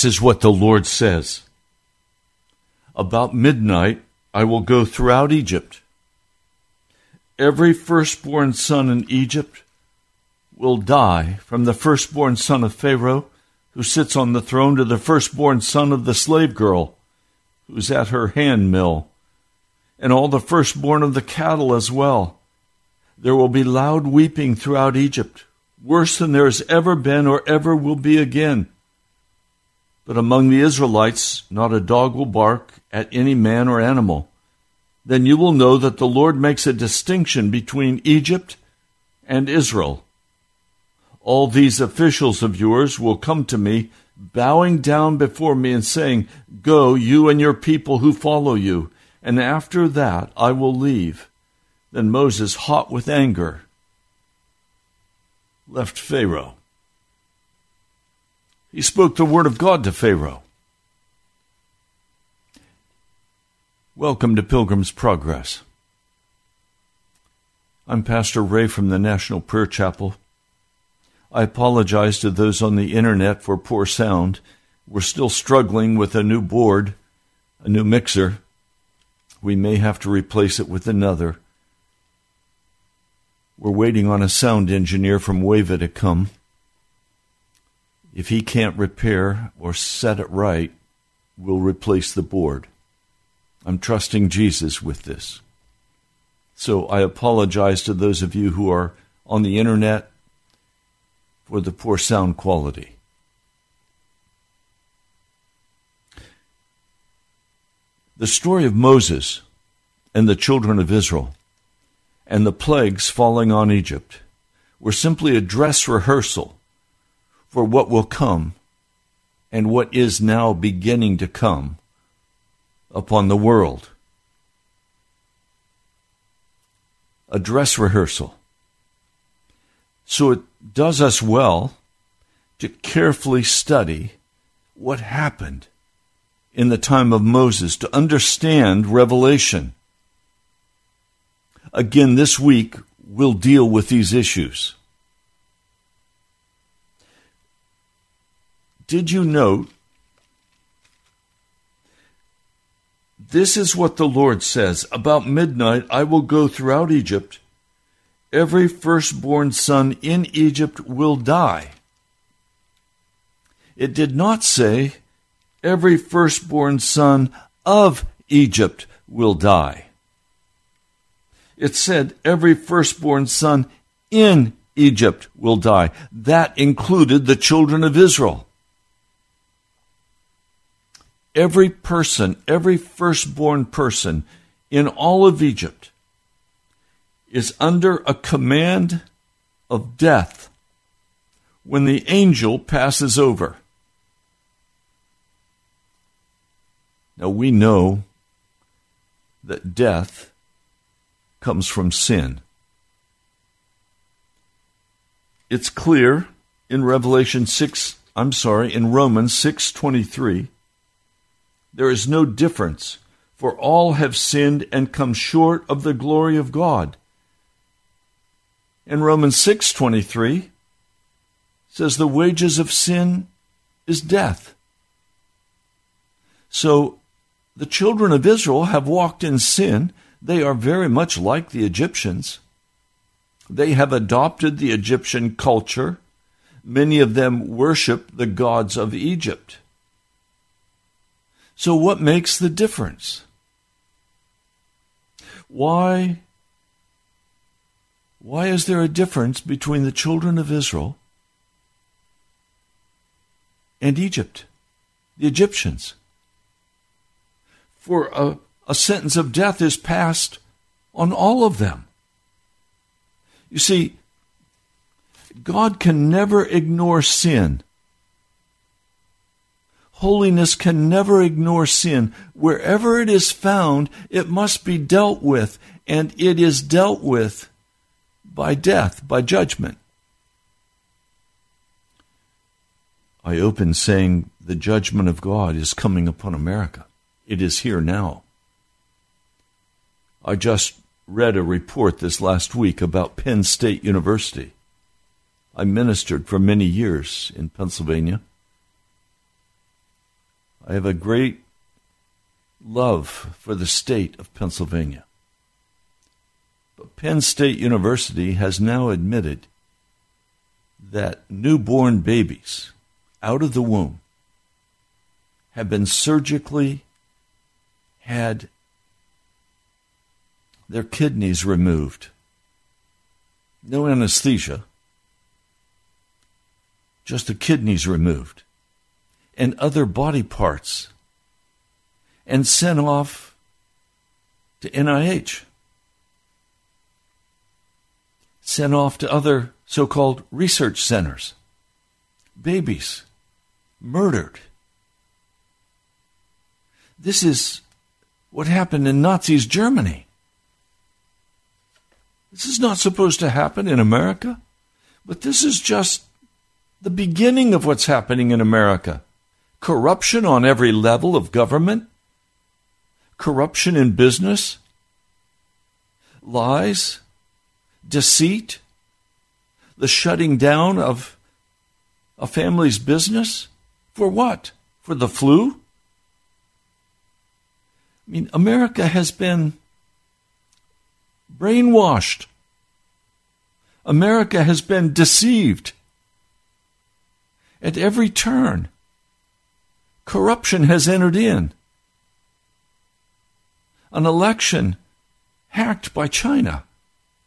This is what the Lord says. About midnight, I will go throughout Egypt. Every firstborn son in Egypt will die, from the firstborn son of Pharaoh, who sits on the throne, to the firstborn son of the slave girl, who's at her hand mill, and all the firstborn of the cattle as well. There will be loud weeping throughout Egypt, worse than there has ever been or ever will be again. But among the Israelites, not a dog will bark at any man or animal. Then you will know that the Lord makes a distinction between Egypt and Israel. All these officials of yours will come to me, bowing down before me and saying, Go, you and your people who follow you, and after that I will leave. Then Moses, hot with anger, left Pharaoh. He spoke the word of God to Pharaoh. Welcome to Pilgrim's Progress. I'm Pastor Ray from the National Prayer Chapel. I apologize to those on the internet for poor sound. We're still struggling with a new board, a new mixer. We may have to replace it with another. We're waiting on a sound engineer from Wava to come. If he can't repair or set it right, we'll replace the board. I'm trusting Jesus with this. So I apologize to those of you who are on the internet for the poor sound quality. The story of Moses and the children of Israel and the plagues falling on Egypt were simply a dress rehearsal for what will come and what is now beginning to come upon the world. A dress rehearsal. So it does us well to carefully study what happened in the time of Moses, to understand Revelation. Again, this week we'll deal with these issues. Did you note? This is what the Lord says About midnight I will go throughout Egypt. Every firstborn son in Egypt will die. It did not say, Every firstborn son of Egypt will die. It said, Every firstborn son in Egypt will die. That included the children of Israel every person, every firstborn person in all of Egypt is under a command of death when the angel passes over. Now we know that death comes from sin. It's clear in Revelation 6, I'm sorry, in Romans 6:23 there is no difference, for all have sinned and come short of the glory of God. In Romans 6:23 says the wages of sin is death. So the children of Israel have walked in sin. They are very much like the Egyptians. They have adopted the Egyptian culture. Many of them worship the gods of Egypt. So, what makes the difference? Why, why is there a difference between the children of Israel and Egypt, the Egyptians? For a, a sentence of death is passed on all of them. You see, God can never ignore sin. Holiness can never ignore sin. Wherever it is found, it must be dealt with, and it is dealt with by death, by judgment. I open saying the judgment of God is coming upon America. It is here now. I just read a report this last week about Penn State University. I ministered for many years in Pennsylvania. I have a great love for the state of Pennsylvania. But Penn State University has now admitted that newborn babies out of the womb have been surgically had their kidneys removed. No anesthesia, just the kidneys removed and other body parts and sent off to NIH, sent off to other so called research centers. Babies murdered. This is what happened in Nazis' Germany. This is not supposed to happen in America, but this is just the beginning of what's happening in America. Corruption on every level of government, corruption in business, lies, deceit, the shutting down of a family's business. For what? For the flu? I mean, America has been brainwashed. America has been deceived. At every turn, corruption has entered in. An election hacked by China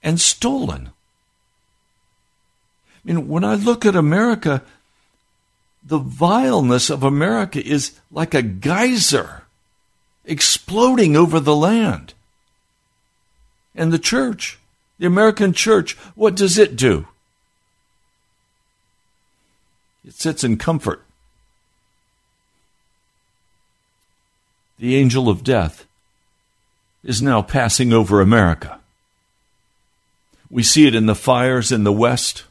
and stolen. I mean, when I look at America, the vileness of America is like a geyser exploding over the land. And the church, the American church, what does it do? It sits in comfort. The angel of death is now passing over America. We see it in the fires in the west.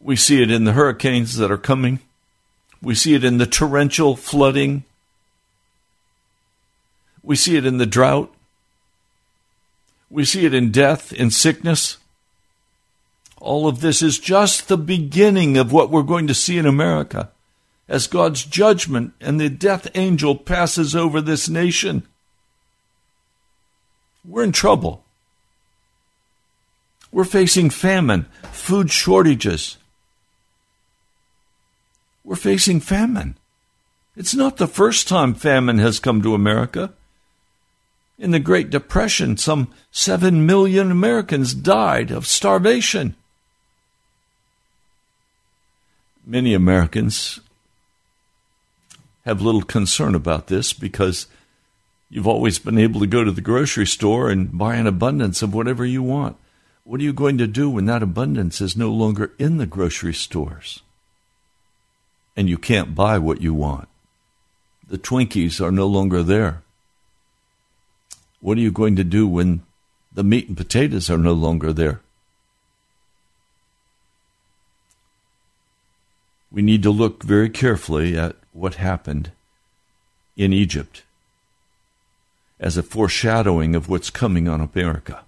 We see it in the hurricanes that are coming. We see it in the torrential flooding. We see it in the drought. We see it in death, in sickness. All of this is just the beginning of what we're going to see in America as God's judgment and the death angel passes over this nation. We're in trouble. We're facing famine, food shortages. We're facing famine. It's not the first time famine has come to America. In the Great Depression, some 7 million Americans died of starvation. Many Americans have little concern about this because you've always been able to go to the grocery store and buy an abundance of whatever you want. What are you going to do when that abundance is no longer in the grocery stores and you can't buy what you want? The Twinkies are no longer there. What are you going to do when the meat and potatoes are no longer there? We need to look very carefully at what happened in Egypt as a foreshadowing of what's coming on America.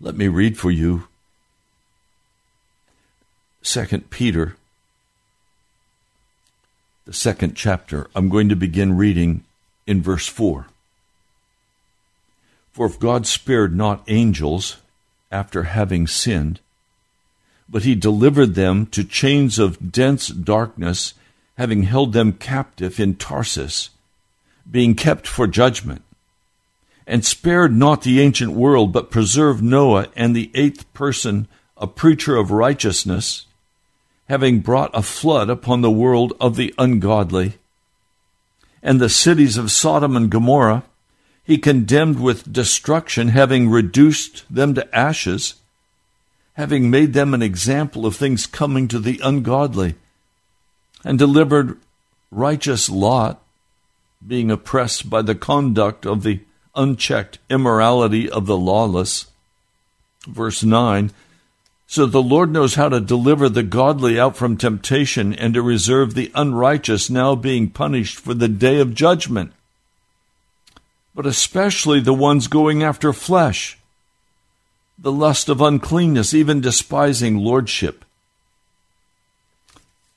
Let me read for you 2 Peter the second chapter. I'm going to begin reading in verse 4. For if God spared not angels after having sinned, but he delivered them to chains of dense darkness, having held them captive in Tartarus, being kept for judgment, and spared not the ancient world, but preserved Noah and the eighth person, a preacher of righteousness, having brought a flood upon the world of the ungodly. And the cities of Sodom and Gomorrah he condemned with destruction, having reduced them to ashes, having made them an example of things coming to the ungodly, and delivered righteous Lot, being oppressed by the conduct of the unchecked immorality of the lawless. Verse 9 so the Lord knows how to deliver the godly out from temptation and to reserve the unrighteous now being punished for the day of judgment. But especially the ones going after flesh, the lust of uncleanness, even despising lordship.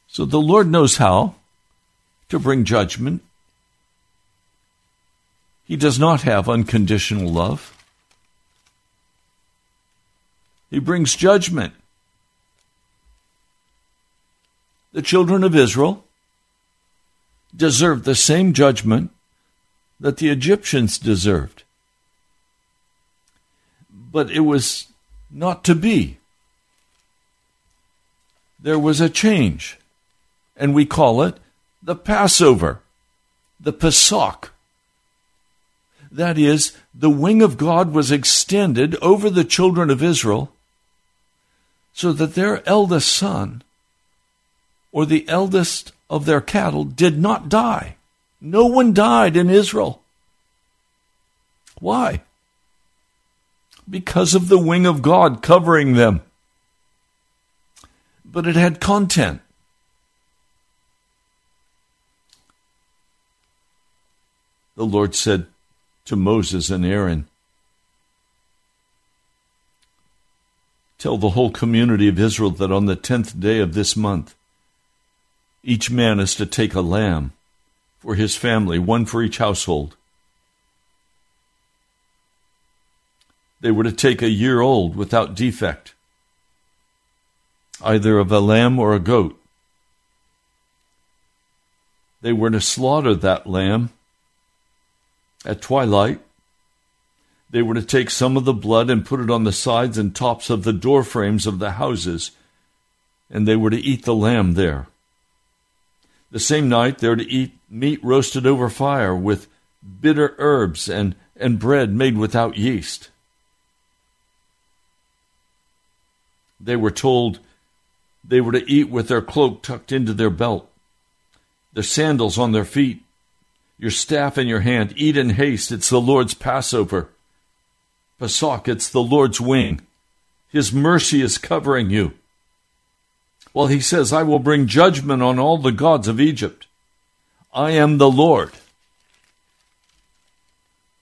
So the Lord knows how to bring judgment. He does not have unconditional love. He brings judgment. The children of Israel deserved the same judgment that the Egyptians deserved. But it was not to be. There was a change, and we call it the Passover, the Pesach. That is, the wing of God was extended over the children of Israel so that their eldest son or the eldest of their cattle did not die. No one died in Israel. Why? Because of the wing of God covering them. But it had content. The Lord said to Moses and Aaron, Tell the whole community of Israel that on the tenth day of this month, each man is to take a lamb for his family, one for each household. They were to take a year old without defect, either of a lamb or a goat. They were to slaughter that lamb at twilight they were to take some of the blood and put it on the sides and tops of the door frames of the houses, and they were to eat the lamb there. The same night they were to eat meat roasted over fire with bitter herbs and, and bread made without yeast. They were told they were to eat with their cloak tucked into their belt, their sandals on their feet, your staff in your hand. Eat in haste, it's the Lord's Passover. Pesach, it's the Lord's wing. His mercy is covering you. Well, he says, I will bring judgment on all the gods of Egypt. I am the Lord.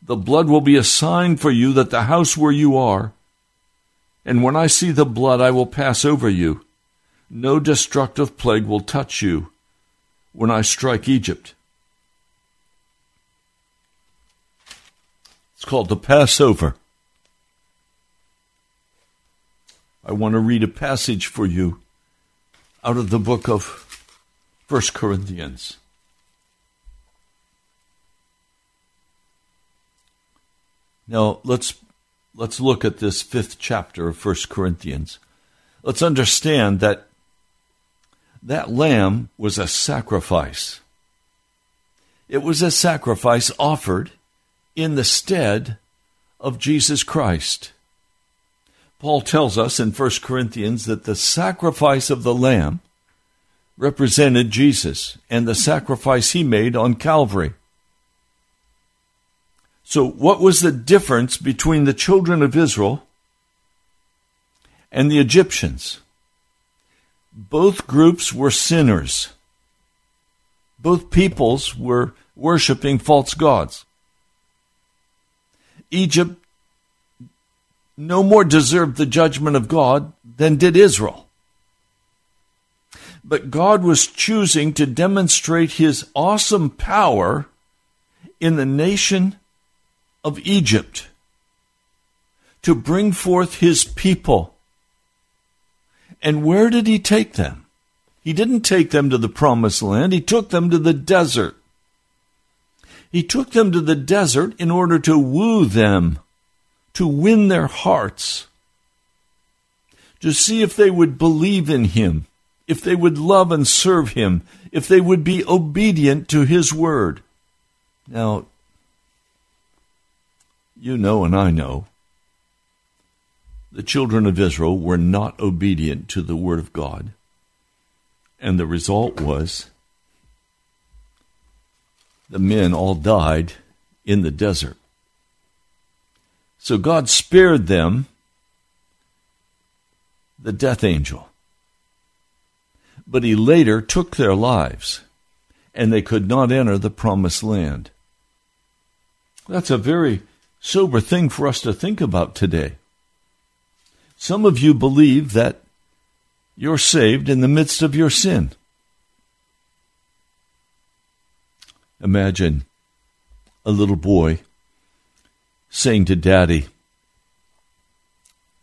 The blood will be a sign for you that the house where you are, and when I see the blood, I will pass over you. No destructive plague will touch you when I strike Egypt. It's called the Passover. I want to read a passage for you out of the book of First Corinthians. Now let's let's look at this fifth chapter of First Corinthians. Let's understand that that lamb was a sacrifice. It was a sacrifice offered in the stead of Jesus Christ. Paul tells us in 1 Corinthians that the sacrifice of the Lamb represented Jesus and the sacrifice he made on Calvary. So, what was the difference between the children of Israel and the Egyptians? Both groups were sinners. Both peoples were worshiping false gods. Egypt no more deserved the judgment of God than did Israel. But God was choosing to demonstrate his awesome power in the nation of Egypt to bring forth his people. And where did he take them? He didn't take them to the promised land, he took them to the desert. He took them to the desert in order to woo them to win their hearts, to see if they would believe in Him, if they would love and serve Him, if they would be obedient to His word. Now, you know and I know the children of Israel were not obedient to the word of God. And the result was the men all died in the desert. So God spared them the death angel. But he later took their lives, and they could not enter the promised land. That's a very sober thing for us to think about today. Some of you believe that you're saved in the midst of your sin. Imagine a little boy saying to Daddy,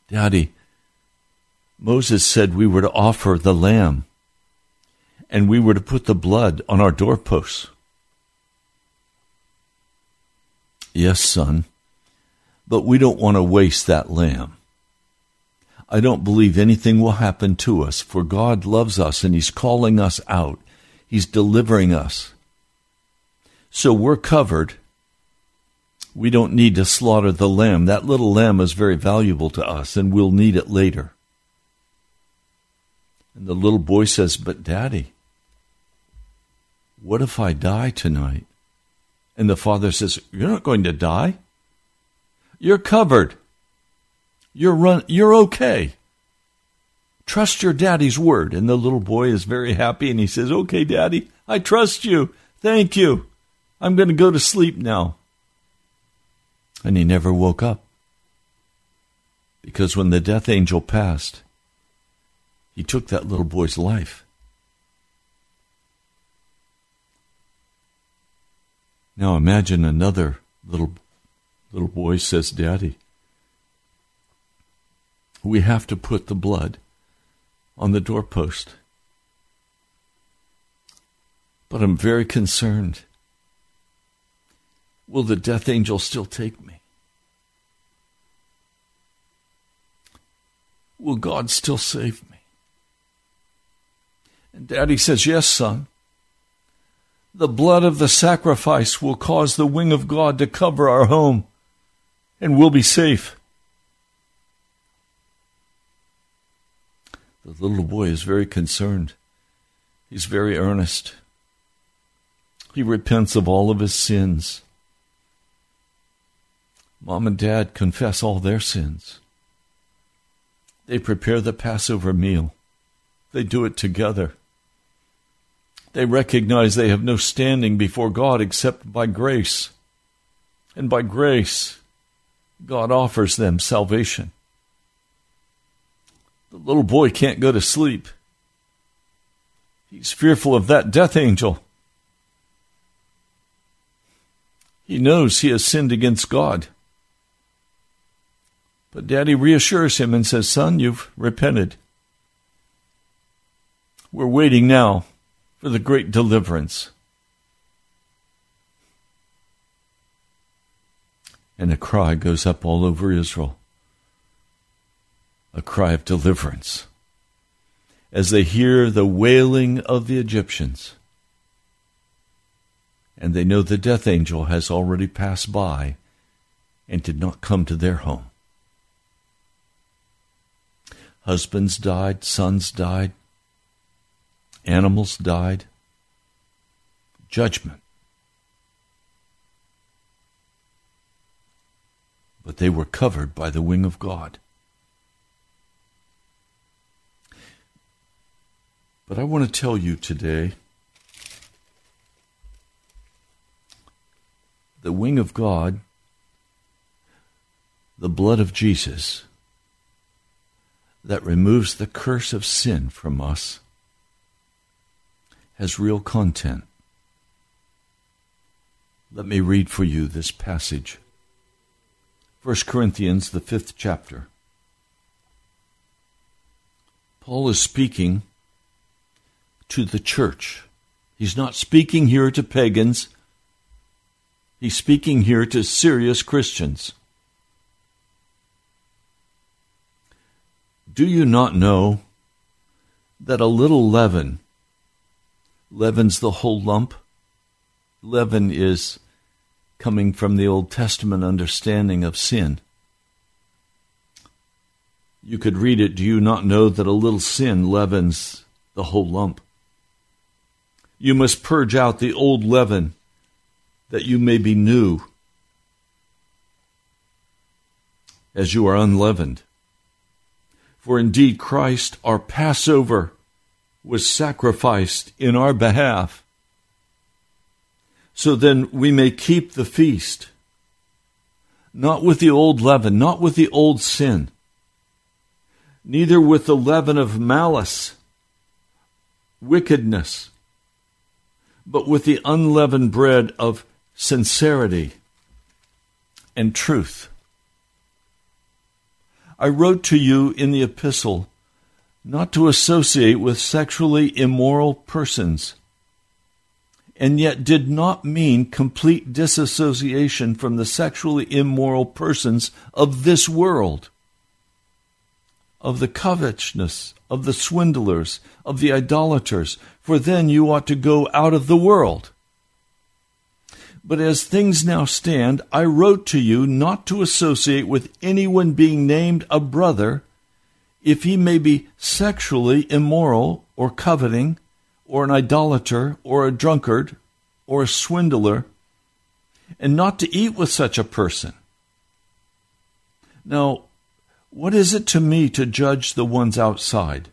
Daddy, Moses said we were to offer the lamb and we were to put the blood on our doorposts. Yes, son, but we don't want to waste that lamb. I don't believe anything will happen to us, for God loves us and He's calling us out. He's delivering us. So we're covered. We don't need to slaughter the lamb. That little lamb is very valuable to us, and we'll need it later. And the little boy says, But, Daddy, what if I die tonight? And the father says, You're not going to die. You're covered. You're run you're okay. Trust your daddy's word. And the little boy is very happy and he says, Okay, daddy, I trust you. Thank you. I'm going to go to sleep now. And he never woke up. Because when the death angel passed, he took that little boy's life. Now imagine another little little boy says, "Daddy, we have to put the blood on the doorpost." But I'm very concerned. Will the death angel still take me? Will God still save me? And Daddy says, Yes, son. The blood of the sacrifice will cause the wing of God to cover our home, and we'll be safe. The little boy is very concerned. He's very earnest. He repents of all of his sins. Mom and dad confess all their sins. They prepare the Passover meal. They do it together. They recognize they have no standing before God except by grace. And by grace, God offers them salvation. The little boy can't go to sleep. He's fearful of that death angel. He knows he has sinned against God. But Daddy reassures him and says, Son, you've repented. We're waiting now for the great deliverance. And a cry goes up all over Israel a cry of deliverance as they hear the wailing of the Egyptians. And they know the death angel has already passed by and did not come to their home. Husbands died, sons died, Animals died. Judgment. But they were covered by the wing of God. But I want to tell you today the wing of God, the blood of Jesus, that removes the curse of sin from us has real content. Let me read for you this passage. 1 Corinthians, the fifth chapter. Paul is speaking to the church. He's not speaking here to pagans. He's speaking here to serious Christians. Do you not know that a little leaven leavens the whole lump. Leaven is coming from the Old Testament understanding of sin. You could read it Do you not know that a little sin leavens the whole lump? You must purge out the old leaven that you may be new as you are unleavened. For indeed Christ, our Passover, was sacrificed in our behalf. So then we may keep the feast, not with the old leaven, not with the old sin, neither with the leaven of malice, wickedness, but with the unleavened bread of sincerity and truth. I wrote to you in the epistle not to associate with sexually immoral persons, and yet did not mean complete disassociation from the sexually immoral persons of this world, of the covetousness, of the swindlers, of the idolaters, for then you ought to go out of the world. But as things now stand, I wrote to you not to associate with anyone being named a brother if he may be sexually immoral or coveting or an idolater or a drunkard or a swindler, and not to eat with such a person. Now, what is it to me to judge the ones outside?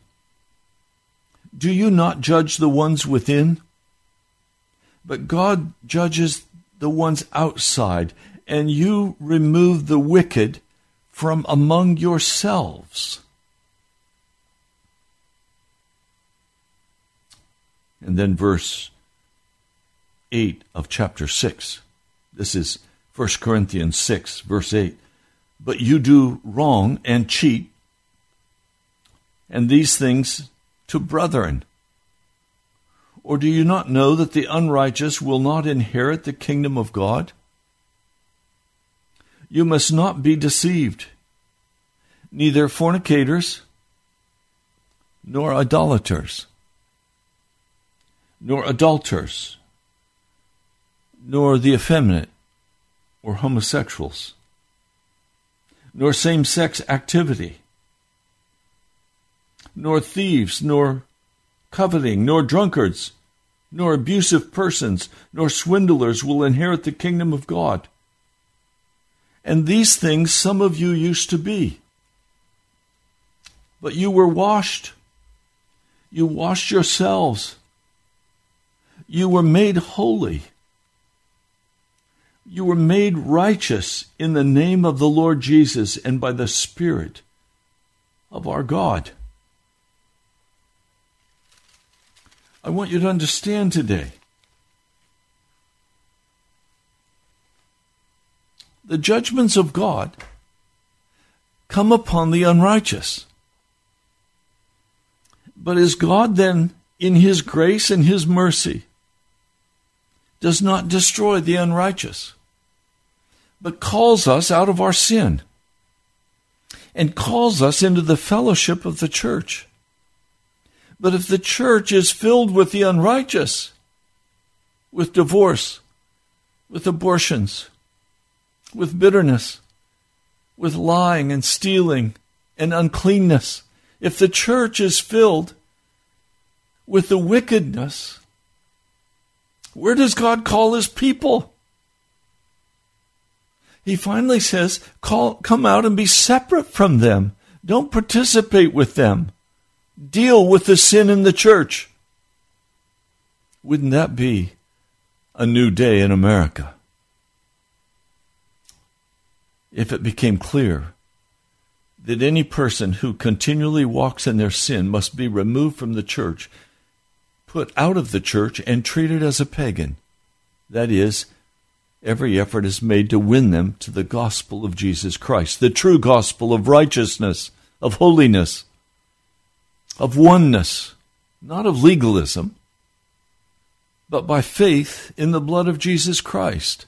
Do you not judge the ones within? But God judges the ones outside, and you remove the wicked from among yourselves. And then verse 8 of chapter 6. This is 1 Corinthians 6, verse 8. But you do wrong and cheat, and these things to brethren. Or do you not know that the unrighteous will not inherit the kingdom of God? You must not be deceived. Neither fornicators, nor idolaters, nor adulterers, nor the effeminate, or homosexuals, nor same sex activity, nor thieves, nor coveting, nor drunkards, nor abusive persons, nor swindlers will inherit the kingdom of God. And these things some of you used to be. But you were washed. You washed yourselves you were made holy. You were made righteous in the name of the Lord Jesus and by the Spirit of our God. I want you to understand today the judgments of God come upon the unrighteous. But is God then, in His grace and His mercy, does not destroy the unrighteous, but calls us out of our sin and calls us into the fellowship of the church. But if the church is filled with the unrighteous, with divorce, with abortions, with bitterness, with lying and stealing and uncleanness, if the church is filled with the wickedness where does God call his people? He finally says, call, come out and be separate from them. Don't participate with them. Deal with the sin in the church. Wouldn't that be a new day in America? If it became clear that any person who continually walks in their sin must be removed from the church put out of the church and treated as a pagan. That is, every effort is made to win them to the gospel of Jesus Christ, the true gospel of righteousness, of holiness, of oneness, not of legalism, but by faith in the blood of Jesus Christ.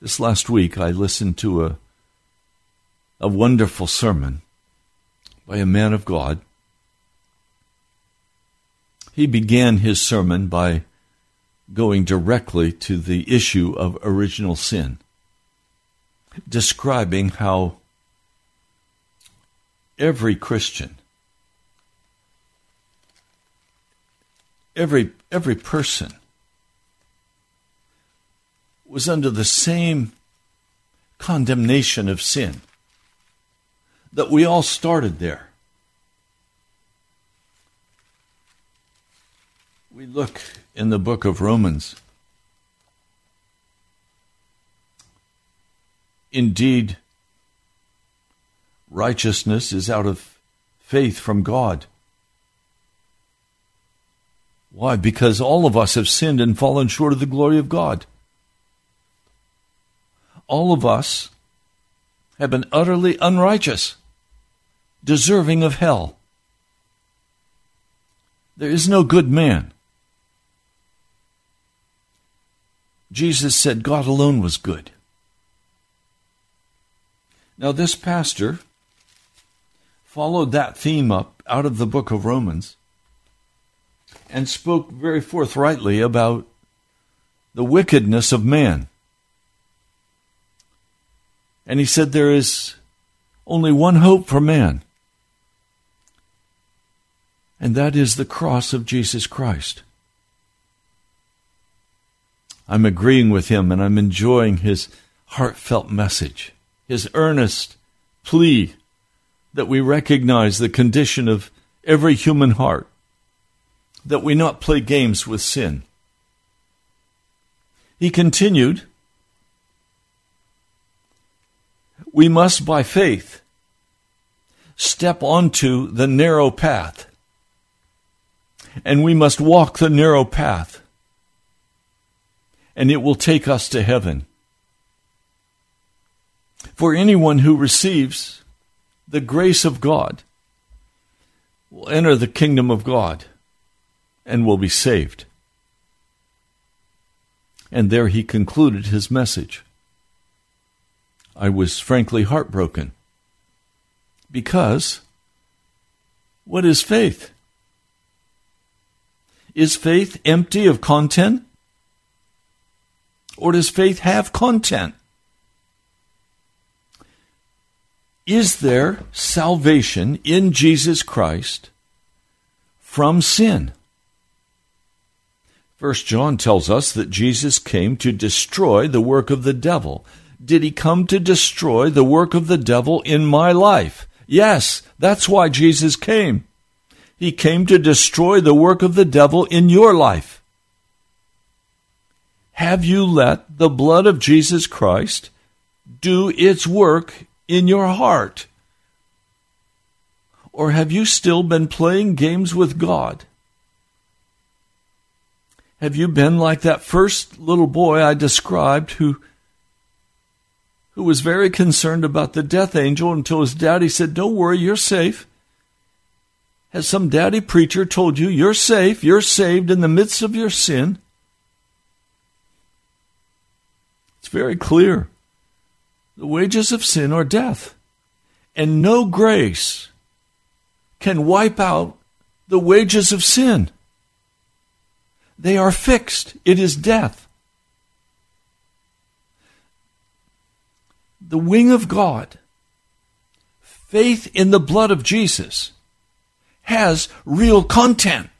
This last week, I listened to a, a wonderful sermon by a man of God he began his sermon by going directly to the issue of original sin, describing how every Christian, every, every person was under the same condemnation of sin, that we all started there. We look in the book of Romans. Indeed, righteousness is out of faith from God. Why? Because all of us have sinned and fallen short of the glory of God. All of us have been utterly unrighteous, deserving of hell. There is no good man. Jesus said God alone was good. Now, this pastor followed that theme up out of the book of Romans and spoke very forthrightly about the wickedness of man. And he said there is only one hope for man, and that is the cross of Jesus Christ. I'm agreeing with him and I'm enjoying his heartfelt message, his earnest plea that we recognize the condition of every human heart, that we not play games with sin. He continued, We must, by faith, step onto the narrow path, and we must walk the narrow path and it will take us to heaven. For anyone who receives the grace of God will enter the kingdom of God and will be saved. And there he concluded his message. I was frankly heartbroken because what is faith? Is faith empty of content? Or does faith have content? Is there salvation in Jesus Christ from sin? First John tells us that Jesus came to destroy the work of the devil. Did he come to destroy the work of the devil in my life? Yes, that's why Jesus came. He came to destroy the work of the devil in your life. Have you let the blood of Jesus Christ do its work in your heart? Or have you still been playing games with God? Have you been like that first little boy I described who who was very concerned about the death angel until his daddy said, "Don't worry, you're safe." Has some daddy preacher told you you're safe, you're saved in the midst of your sin? It's very clear. The wages of sin are death. And no grace can wipe out the wages of sin. They are fixed. It is death. The wing of God, faith in the blood of Jesus, has real content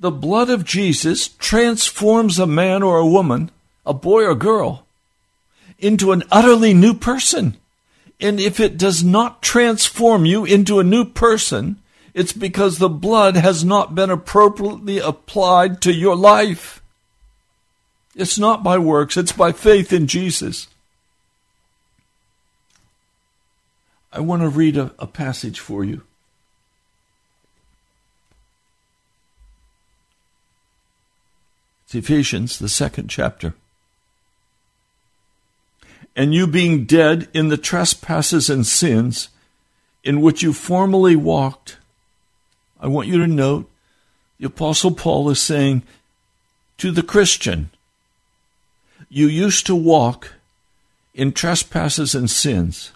the blood of Jesus transforms a man or a woman, a boy or girl, into an utterly new person. And if it does not transform you into a new person, it's because the blood has not been appropriately applied to your life. It's not by works, it's by faith in Jesus. I want to read a, a passage for you. It's Ephesians, the second chapter. And you being dead in the trespasses and sins in which you formerly walked, I want you to note the Apostle Paul is saying to the Christian, you used to walk in trespasses and sins.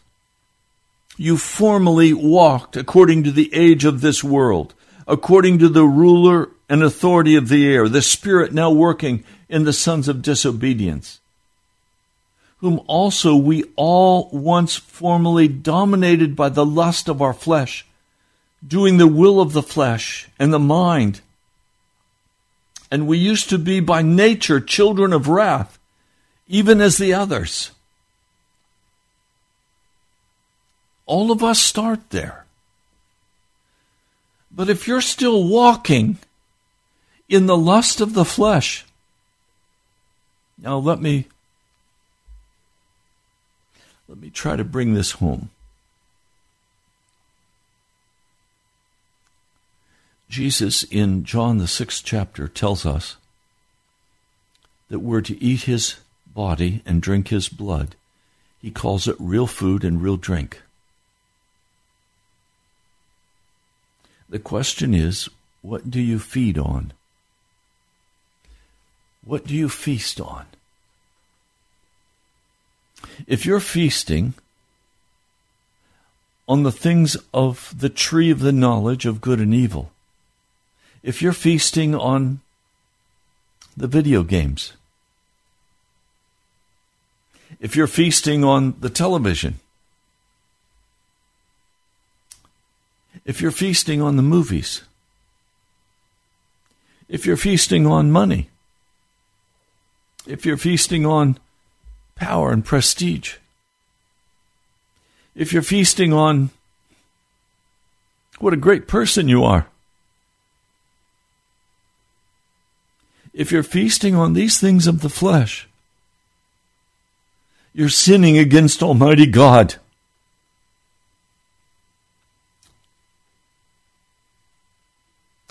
You formerly walked according to the age of this world, according to the ruler and authority of the air, the Spirit now working in the sons of disobedience, whom also we all once formerly dominated by the lust of our flesh, doing the will of the flesh and the mind. And we used to be by nature children of wrath, even as the others. All of us start there. But if you're still walking in the lust of the flesh. Now let me let me try to bring this home. Jesus in John, the sixth chapter, tells us that we're to eat his body and drink his blood. He calls it real food and real drink. The question is, what do you feed on? What do you feast on? If you're feasting on the things of the tree of the knowledge of good and evil, if you're feasting on the video games, if you're feasting on the television, if you're feasting on the movies, if you're feasting on money, if you're feasting on power and prestige, if you're feasting on what a great person you are, if you're feasting on these things of the flesh, you're sinning against Almighty God.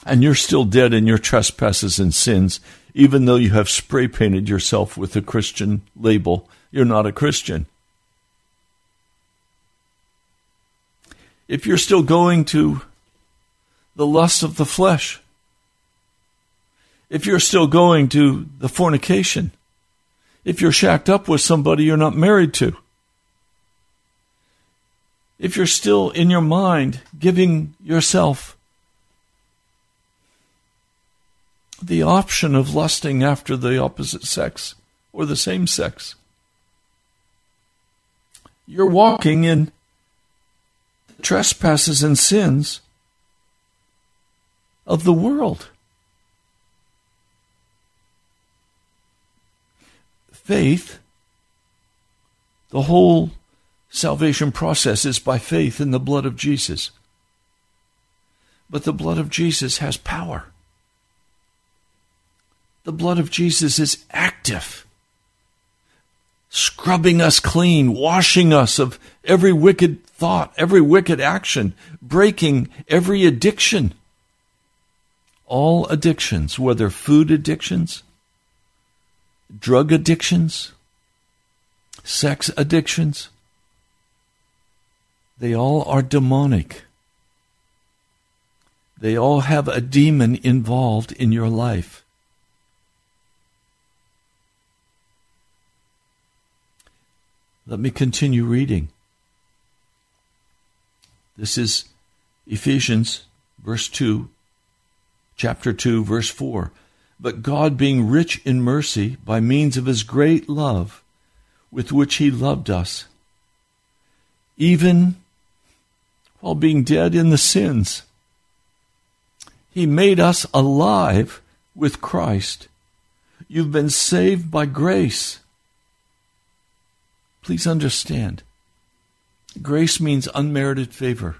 And you're still dead in your trespasses and sins, even though you have spray painted yourself with a Christian label. You're not a Christian. If you're still going to the lust of the flesh, if you're still going to the fornication, if you're shacked up with somebody you're not married to. If you're still in your mind giving yourself the option of lusting after the opposite sex or the same sex, you're walking in trespasses and sins of the world. faith, the whole salvation process is by faith in the blood of Jesus. But the blood of Jesus has power. The blood of Jesus is active, scrubbing us clean, washing us of every wicked thought, every wicked action, breaking every addiction. All addictions, whether food addictions, drug addictions, sex addictions, they all are demonic. They all have a demon involved in your life. Let me continue reading. This is Ephesians verse 2, chapter 2, verse 4. But God, being rich in mercy by means of his great love with which he loved us, even while being dead in the sins, he made us alive with Christ. You've been saved by grace. Please understand. Grace means unmerited favor.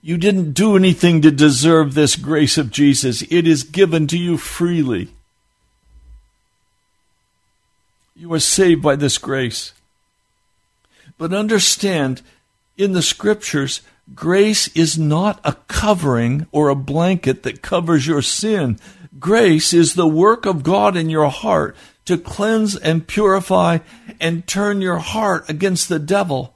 You didn't do anything to deserve this grace of Jesus. It is given to you freely. You are saved by this grace. But understand, in the scriptures, grace is not a covering or a blanket that covers your sin. Grace is the work of God in your heart to cleanse and purify and turn your heart against the devil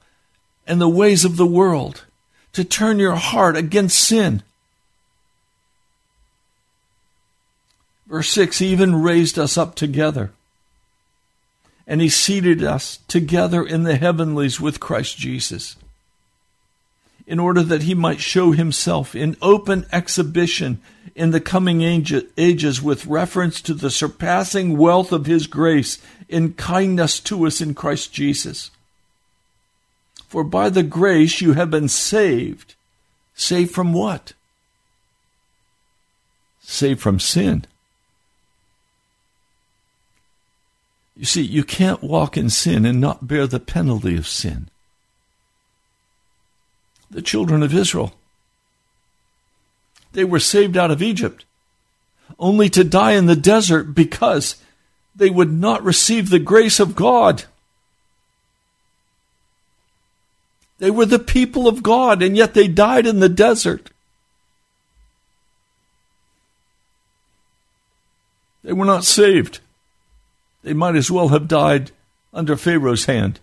and the ways of the world to turn your heart against sin. Verse 6 even raised us up together, and he seated us together in the heavenlies with Christ Jesus, in order that he might show himself in open exhibition in the coming ages with reference to the surpassing wealth of his grace in kindness to us in Christ Jesus. For by the grace you have been saved. Saved from what? Saved from sin. You see, you can't walk in sin and not bear the penalty of sin. The children of Israel, they were saved out of Egypt, only to die in the desert because they would not receive the grace of God. They were the people of God, and yet they died in the desert. They were not saved. They might as well have died under Pharaoh's hand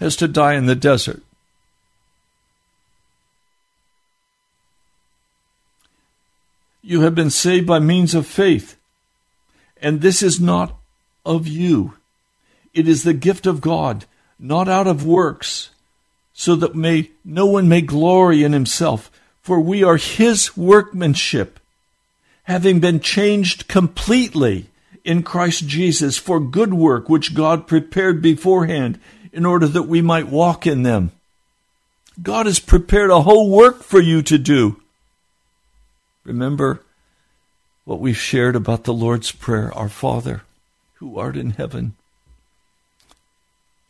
as to die in the desert. You have been saved by means of faith. And this is not of you. It is the gift of God, not out of works, so that may no one may glory in himself. For we are his workmanship, having been changed completely in Christ Jesus for good work which God prepared beforehand in order that we might walk in them. God has prepared a whole work for you to do. Remember what we've shared about the Lord's Prayer Our Father, who art in heaven,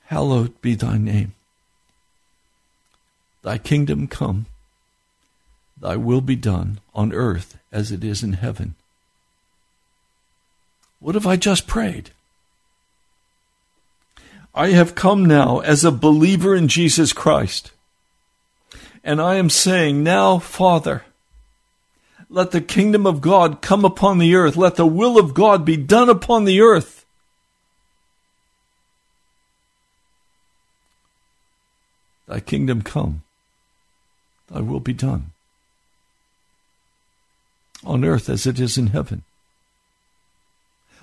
hallowed be thy name. Thy kingdom come, thy will be done on earth as it is in heaven. What have I just prayed? I have come now as a believer in Jesus Christ. And I am saying, now, Father, let the kingdom of God come upon the earth. Let the will of God be done upon the earth. Thy kingdom come, thy will be done on earth as it is in heaven.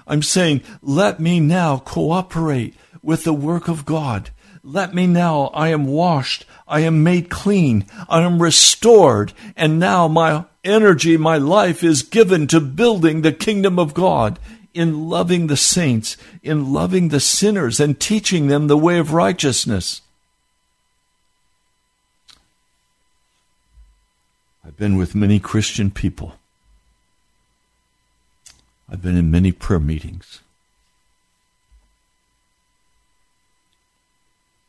I'm saying, let me now cooperate with the work of God. Let me now, I am washed, I am made clean, I am restored, and now my energy, my life is given to building the kingdom of God, in loving the saints, in loving the sinners, and teaching them the way of righteousness. I've been with many Christian people I've been in many prayer meetings.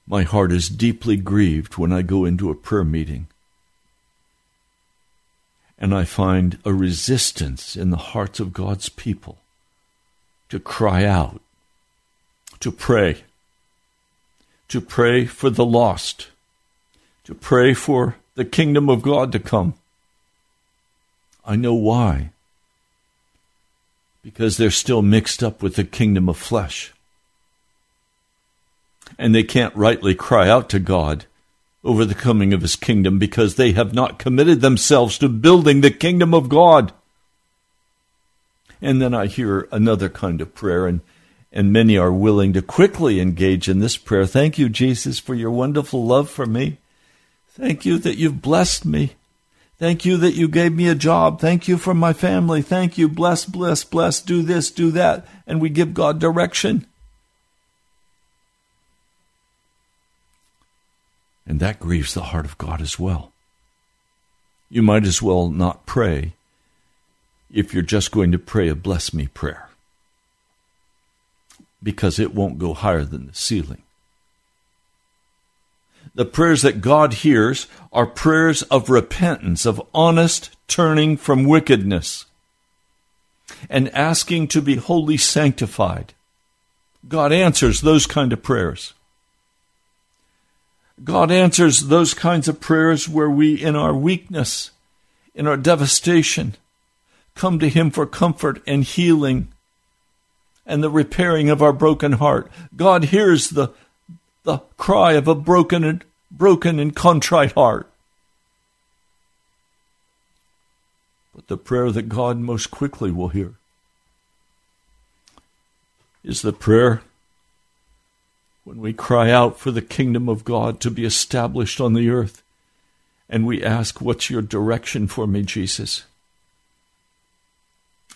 My heart is deeply grieved when I go into a prayer meeting and I find a resistance in the hearts of God's people to cry out, to pray, to pray for the lost, to pray for the kingdom of God to come. I know why because they're still mixed up with the kingdom of flesh. And they can't rightly cry out to God over the coming of his kingdom because they have not committed themselves to building the kingdom of God. And then I hear another kind of prayer, and, and many are willing to quickly engage in this prayer. Thank you, Jesus, for your wonderful love for me. Thank you that you've blessed me. Thank you that you gave me a job. Thank you for my family. Thank you. Bless, bless, bless. Do this, do that. And we give God direction. And that grieves the heart of God as well. You might as well not pray if you're just going to pray a bless me prayer because it won't go higher than the ceiling the prayers that God hears are prayers of repentance, of honest turning from wickedness, and asking to be wholly sanctified. God answers those kind of prayers. God answers those kinds of prayers where we, in our weakness, in our devastation, come to Him for comfort and healing and the repairing of our broken heart. God hears the the cry of a broken and broken and contrite heart. But the prayer that God most quickly will hear is the prayer when we cry out for the kingdom of God to be established on the earth and we ask, What's your direction for me, Jesus?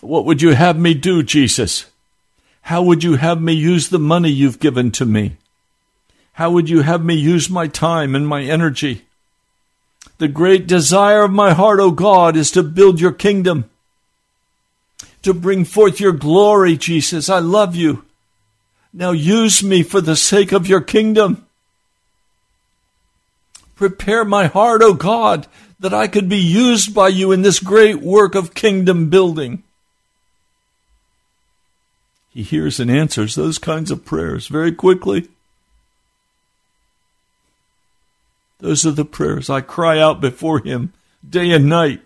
What would you have me do, Jesus? How would you have me use the money you've given to me? How would you have me use my time and my energy? The great desire of my heart, O God, is to build your kingdom, to bring forth your glory, Jesus. I love you. Now use me for the sake of your kingdom. Prepare my heart, O God, that I could be used by you in this great work of kingdom building. He hears and answers those kinds of prayers very quickly. Those are the prayers I cry out before Him day and night.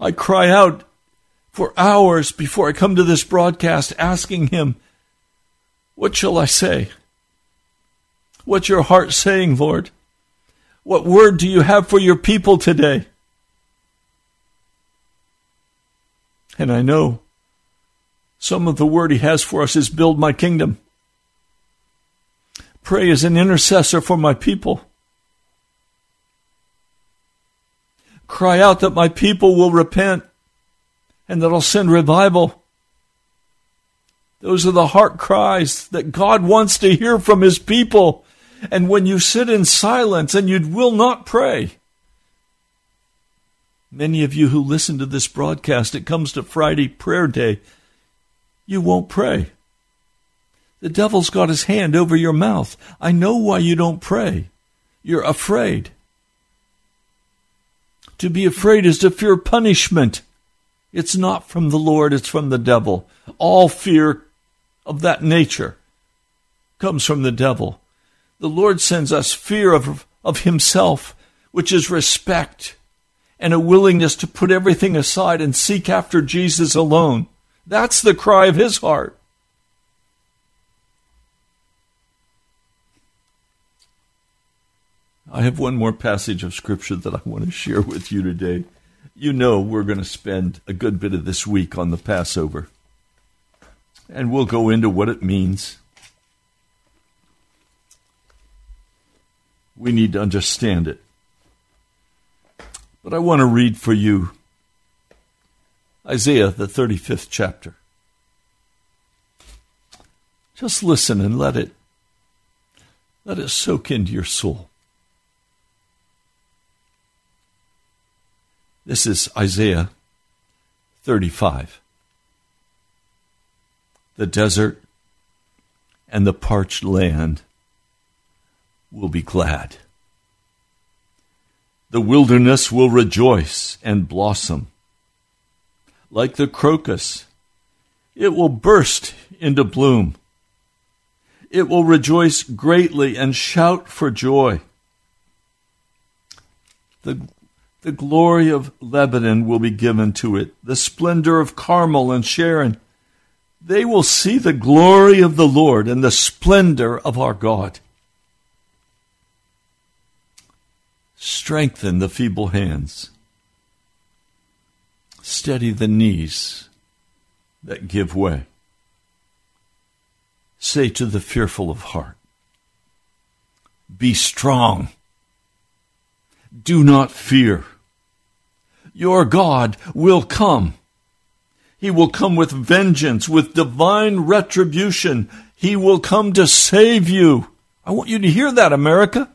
I cry out for hours before I come to this broadcast asking Him, What shall I say? What's your heart saying, Lord? What word do you have for your people today? And I know some of the word He has for us is build my kingdom. Pray as an intercessor for my people. Cry out that my people will repent and that I'll send revival. Those are the heart cries that God wants to hear from His people. And when you sit in silence and you will not pray, many of you who listen to this broadcast, it comes to Friday prayer day, you won't pray. The devil's got his hand over your mouth. I know why you don't pray. You're afraid. To be afraid is to fear punishment. It's not from the Lord, it's from the devil. All fear of that nature comes from the devil. The Lord sends us fear of, of himself, which is respect and a willingness to put everything aside and seek after Jesus alone. That's the cry of his heart. I have one more passage of Scripture that I want to share with you today. You know, we're going to spend a good bit of this week on the Passover, and we'll go into what it means. We need to understand it. But I want to read for you Isaiah, the 35th chapter. Just listen and let it let it soak into your soul. This is Isaiah 35. The desert and the parched land will be glad. The wilderness will rejoice and blossom. Like the crocus, it will burst into bloom. It will rejoice greatly and shout for joy. The the glory of Lebanon will be given to it, the splendor of Carmel and Sharon. They will see the glory of the Lord and the splendor of our God. Strengthen the feeble hands. Steady the knees that give way. Say to the fearful of heart, Be strong. Do not fear your God will come. He will come with vengeance, with divine retribution. He will come to save you. I want you to hear that, America.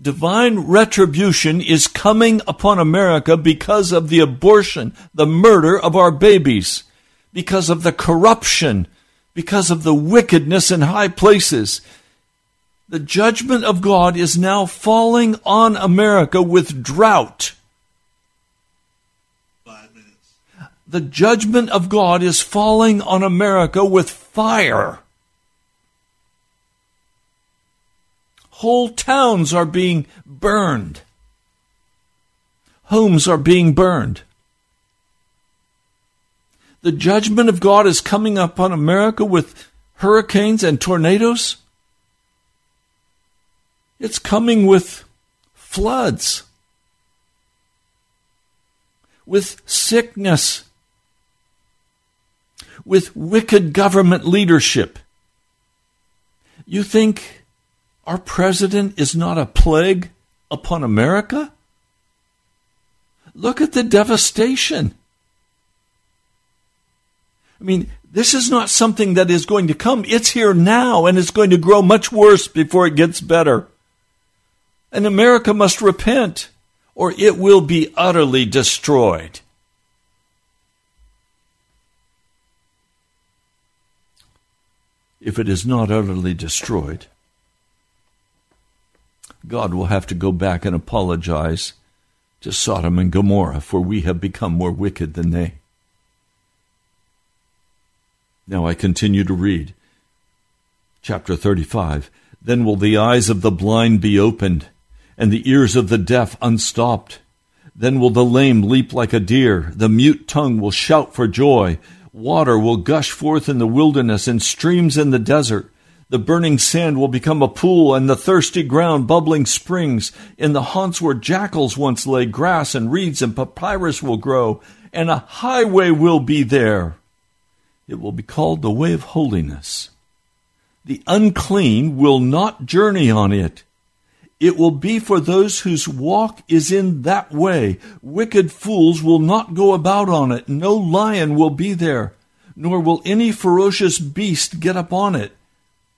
Divine retribution is coming upon America because of the abortion, the murder of our babies, because of the corruption, because of the wickedness in high places. The judgment of God is now falling on America with drought the judgment of God is falling on America with fire. Whole towns are being burned. Homes are being burned. The judgment of God is coming upon America with hurricanes and tornadoes. It's coming with floods, with sickness with wicked government leadership. You think our president is not a plague upon America? Look at the devastation. I mean, this is not something that is going to come. It's here now and it's going to grow much worse before it gets better. And America must repent or it will be utterly destroyed. If it is not utterly destroyed, God will have to go back and apologize to Sodom and Gomorrah, for we have become more wicked than they. Now I continue to read. Chapter 35 Then will the eyes of the blind be opened, and the ears of the deaf unstopped. Then will the lame leap like a deer, the mute tongue will shout for joy. Water will gush forth in the wilderness and streams in the desert. The burning sand will become a pool, and the thirsty ground bubbling springs. In the haunts where jackals once lay, grass and reeds and papyrus will grow, and a highway will be there. It will be called the way of holiness. The unclean will not journey on it. It will be for those whose walk is in that way. Wicked fools will not go about on it. No lion will be there, nor will any ferocious beast get upon it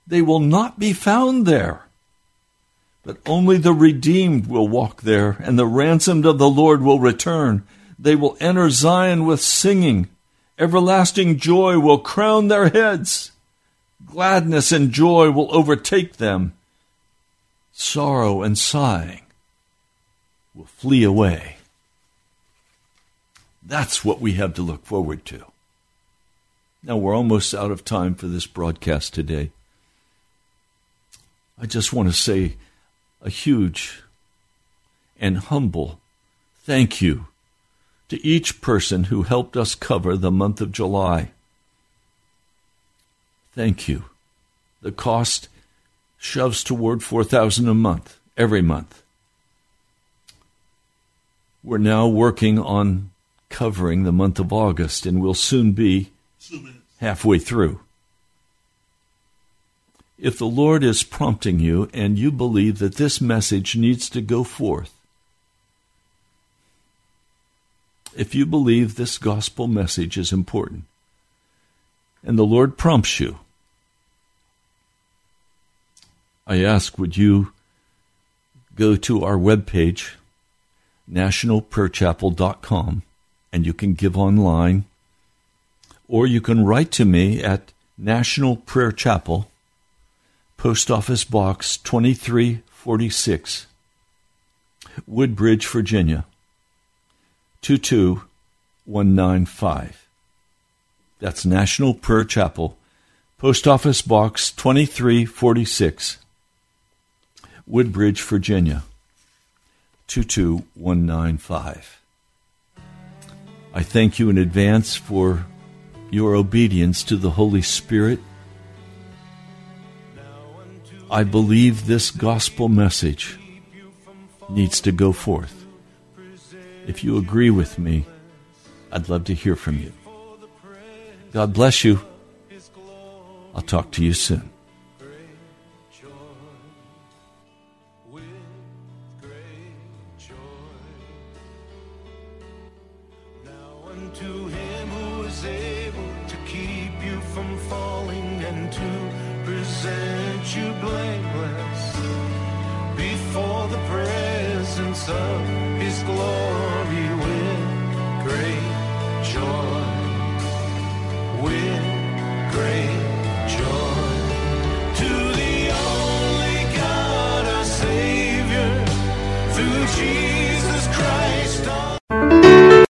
they will not be found there. But only the redeemed will walk there, and the ransomed of the Lord will return. They will enter Zion with singing. Everlasting joy will crown their heads. Gladness and joy will overtake them. Sorrow and sighing will flee away. That's what we have to look forward to. Now, we're almost out of time for this broadcast today. I just want to say a huge and humble thank you to each person who helped us cover the month of July. Thank you. The cost shoves toward 4000 a month every month. We're now working on covering the month of August and we'll soon be halfway through. If the Lord is prompting you and you believe that this message needs to go forth, if you believe this gospel message is important, and the Lord prompts you, I ask, would you go to our webpage, nationalprayerchapel.com, and you can give online, or you can write to me at National Prayer Chapel, Post Office Box 2346, Woodbridge, Virginia 22195. That's National Prayer Chapel, Post Office Box 2346, Woodbridge, Virginia 22195. I thank you in advance for your obedience to the Holy Spirit I believe this gospel message needs to go forth. If you agree with me, I'd love to hear from you. God bless you. I'll talk to you soon.